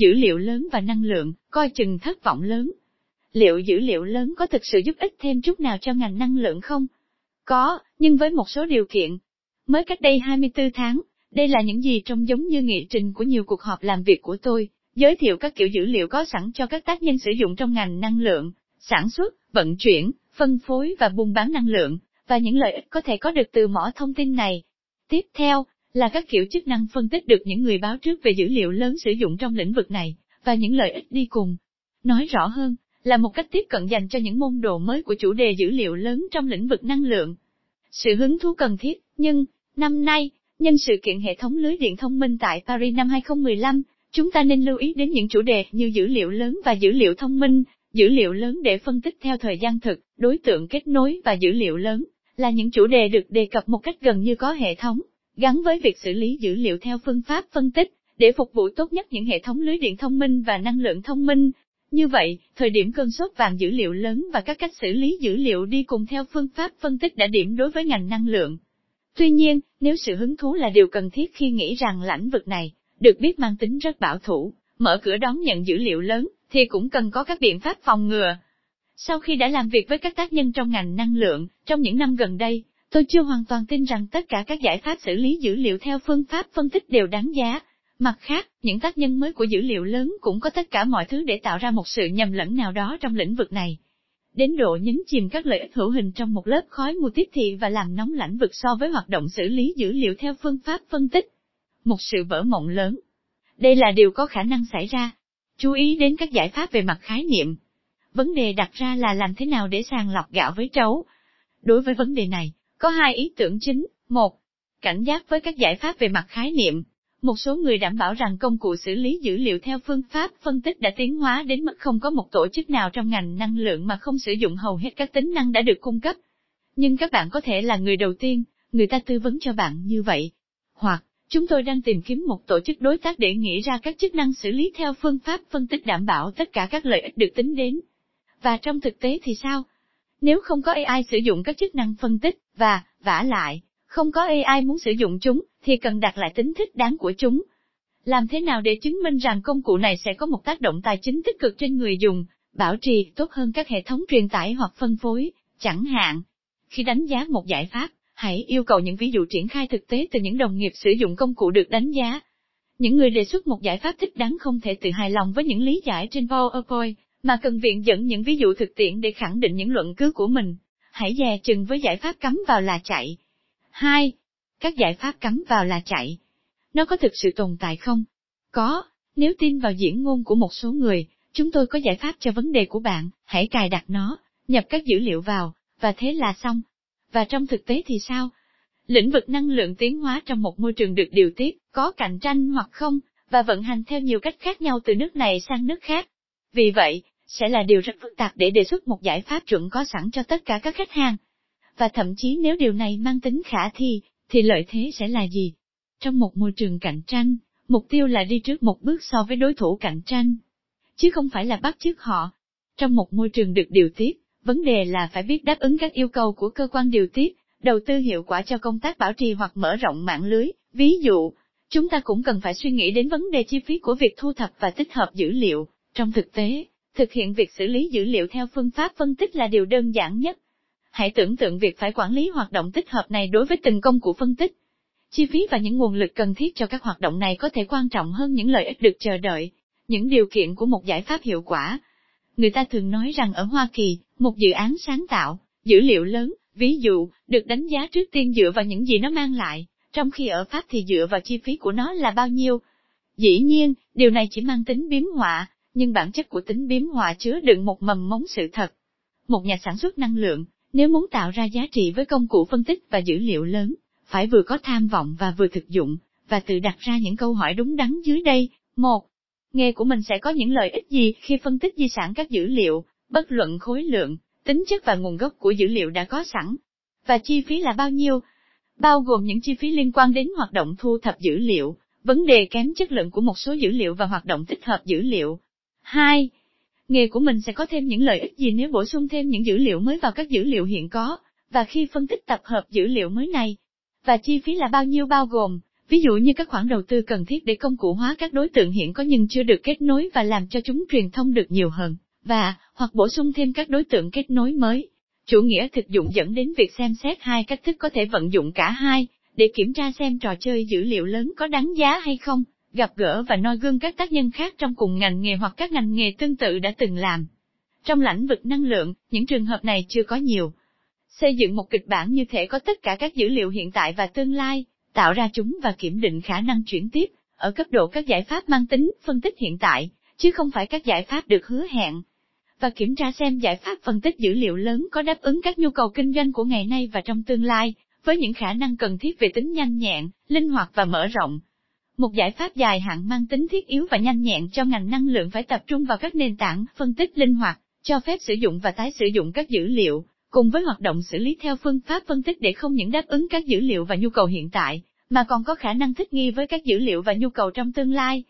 dữ liệu lớn và năng lượng, coi chừng thất vọng lớn. Liệu dữ liệu lớn có thực sự giúp ích thêm chút nào cho ngành năng lượng không? Có, nhưng với một số điều kiện. Mới cách đây 24 tháng, đây là những gì trông giống như nghị trình của nhiều cuộc họp làm việc của tôi, giới thiệu các kiểu dữ liệu có sẵn cho các tác nhân sử dụng trong ngành năng lượng, sản xuất, vận chuyển, phân phối và buôn bán năng lượng, và những lợi ích có thể có được từ mỏ thông tin này. Tiếp theo, là các kiểu chức năng phân tích được những người báo trước về dữ liệu lớn sử dụng trong lĩnh vực này, và những lợi ích đi cùng. Nói rõ hơn, là một cách tiếp cận dành cho những môn đồ mới của chủ đề dữ liệu lớn trong lĩnh vực năng lượng. Sự hứng thú cần thiết, nhưng, năm nay, nhân sự kiện hệ thống lưới điện thông minh tại Paris năm 2015, chúng ta nên lưu ý đến những chủ đề như dữ liệu lớn và dữ liệu thông minh, dữ liệu lớn để phân tích theo thời gian thực, đối tượng kết nối và dữ liệu lớn, là những chủ đề được đề cập một cách gần như có hệ thống, gắn với việc xử lý dữ liệu theo phương pháp phân tích, để phục vụ tốt nhất những hệ thống lưới điện thông minh và năng lượng thông minh. Như vậy, thời điểm cơn sốt vàng dữ liệu lớn và các cách xử lý dữ liệu đi cùng theo phương pháp phân tích đã điểm đối với ngành năng lượng. Tuy nhiên, nếu sự hứng thú là điều cần thiết khi nghĩ rằng lãnh vực này, được biết mang tính rất bảo thủ, mở cửa đón nhận dữ liệu lớn, thì cũng cần có các biện pháp phòng ngừa. Sau khi đã làm việc với các tác nhân trong ngành năng lượng, trong những năm gần đây, tôi chưa hoàn toàn tin rằng tất cả các giải pháp xử lý dữ liệu theo phương pháp phân tích đều đáng giá. Mặt khác, những tác nhân mới của dữ liệu lớn cũng có tất cả mọi thứ để tạo ra một sự nhầm lẫn nào đó trong lĩnh vực này. Đến độ nhấn chìm các lợi ích hữu hình trong một lớp khói mù tiếp thị và làm nóng lãnh vực so với hoạt động xử lý dữ liệu theo phương pháp phân tích. Một sự vỡ mộng lớn. Đây là điều có khả năng xảy ra, chú ý đến các giải pháp về mặt khái niệm. Vấn đề đặt ra là làm thế nào để sàng lọc gạo với trấu. Đối với vấn đề này, có hai ý tưởng chính. Một, cảnh giác với các giải pháp về mặt khái niệm. Một số người đảm bảo rằng công cụ xử lý dữ liệu theo phương pháp phân tích đã tiến hóa đến mức không có một tổ chức nào trong ngành năng lượng mà không sử dụng hầu hết các tính năng đã được cung cấp. Nhưng các bạn có thể là người đầu tiên, người ta tư vấn cho bạn như vậy. Hoặc, Chúng tôi đang tìm kiếm một tổ chức đối tác để nghĩ ra các chức năng xử lý theo phương pháp phân tích đảm bảo tất cả các lợi ích được tính đến. Và trong thực tế thì sao? Nếu không có AI sử dụng các chức năng phân tích, và, vả lại, không có AI muốn sử dụng chúng, thì cần đặt lại tính thích đáng của chúng. Làm thế nào để chứng minh rằng công cụ này sẽ có một tác động tài chính tích cực trên người dùng, bảo trì tốt hơn các hệ thống truyền tải hoặc phân phối, chẳng hạn. Khi đánh giá một giải pháp, Hãy yêu cầu những ví dụ triển khai thực tế từ những đồng nghiệp sử dụng công cụ được đánh giá. Những người đề xuất một giải pháp thích đáng không thể tự hài lòng với những lý giải trên PowerPoint, mà cần viện dẫn những ví dụ thực tiễn để khẳng định những luận cứ của mình. Hãy dè chừng với giải pháp cắm vào là chạy. 2. Các giải pháp cắm vào là chạy. Nó có thực sự tồn tại không? Có, nếu tin vào diễn ngôn của một số người, chúng tôi có giải pháp cho vấn đề của bạn, hãy cài đặt nó, nhập các dữ liệu vào, và thế là xong. Và trong thực tế thì sao? Lĩnh vực năng lượng tiến hóa trong một môi trường được điều tiết, có cạnh tranh hoặc không, và vận hành theo nhiều cách khác nhau từ nước này sang nước khác. Vì vậy, sẽ là điều rất phức tạp để đề xuất một giải pháp chuẩn có sẵn cho tất cả các khách hàng. Và thậm chí nếu điều này mang tính khả thi, thì lợi thế sẽ là gì? Trong một môi trường cạnh tranh, mục tiêu là đi trước một bước so với đối thủ cạnh tranh, chứ không phải là bắt chước họ. Trong một môi trường được điều tiết, Vấn đề là phải biết đáp ứng các yêu cầu của cơ quan điều tiết, đầu tư hiệu quả cho công tác bảo trì hoặc mở rộng mạng lưới. Ví dụ, chúng ta cũng cần phải suy nghĩ đến vấn đề chi phí của việc thu thập và tích hợp dữ liệu. Trong thực tế, thực hiện việc xử lý dữ liệu theo phương pháp phân tích là điều đơn giản nhất. Hãy tưởng tượng việc phải quản lý hoạt động tích hợp này đối với từng công cụ phân tích. Chi phí và những nguồn lực cần thiết cho các hoạt động này có thể quan trọng hơn những lợi ích được chờ đợi, những điều kiện của một giải pháp hiệu quả. Người ta thường nói rằng ở Hoa Kỳ, một dự án sáng tạo, dữ liệu lớn, ví dụ, được đánh giá trước tiên dựa vào những gì nó mang lại, trong khi ở Pháp thì dựa vào chi phí của nó là bao nhiêu. Dĩ nhiên, điều này chỉ mang tính biếm họa, nhưng bản chất của tính biếm họa chứa đựng một mầm mống sự thật. Một nhà sản xuất năng lượng, nếu muốn tạo ra giá trị với công cụ phân tích và dữ liệu lớn, phải vừa có tham vọng và vừa thực dụng, và tự đặt ra những câu hỏi đúng đắn dưới đây. Một, Nghề của mình sẽ có những lợi ích gì khi phân tích di sản các dữ liệu, bất luận khối lượng, tính chất và nguồn gốc của dữ liệu đã có sẵn. Và chi phí là bao nhiêu? Bao gồm những chi phí liên quan đến hoạt động thu thập dữ liệu, vấn đề kém chất lượng của một số dữ liệu và hoạt động tích hợp dữ liệu. 2. Nghề của mình sẽ có thêm những lợi ích gì nếu bổ sung thêm những dữ liệu mới vào các dữ liệu hiện có, và khi phân tích tập hợp dữ liệu mới này. Và chi phí là bao nhiêu bao gồm, Ví dụ như các khoản đầu tư cần thiết để công cụ hóa các đối tượng hiện có nhưng chưa được kết nối và làm cho chúng truyền thông được nhiều hơn, và, hoặc bổ sung thêm các đối tượng kết nối mới. Chủ nghĩa thực dụng dẫn đến việc xem xét hai cách thức có thể vận dụng cả hai, để kiểm tra xem trò chơi dữ liệu lớn có đáng giá hay không, gặp gỡ và noi gương các tác nhân khác trong cùng ngành nghề hoặc các ngành nghề tương tự đã từng làm. Trong lĩnh vực năng lượng, những trường hợp này chưa có nhiều. Xây dựng một kịch bản như thể có tất cả các dữ liệu hiện tại và tương lai, tạo ra chúng và kiểm định khả năng chuyển tiếp, ở cấp độ các giải pháp mang tính phân tích hiện tại, chứ không phải các giải pháp được hứa hẹn. Và kiểm tra xem giải pháp phân tích dữ liệu lớn có đáp ứng các nhu cầu kinh doanh của ngày nay và trong tương lai, với những khả năng cần thiết về tính nhanh nhẹn, linh hoạt và mở rộng. Một giải pháp dài hạn mang tính thiết yếu và nhanh nhẹn cho ngành năng lượng phải tập trung vào các nền tảng phân tích linh hoạt, cho phép sử dụng và tái sử dụng các dữ liệu, cùng với hoạt động xử lý theo phương pháp phân tích để không những đáp ứng các dữ liệu và nhu cầu hiện tại, mà còn có khả năng thích nghi với các dữ liệu và nhu cầu trong tương lai,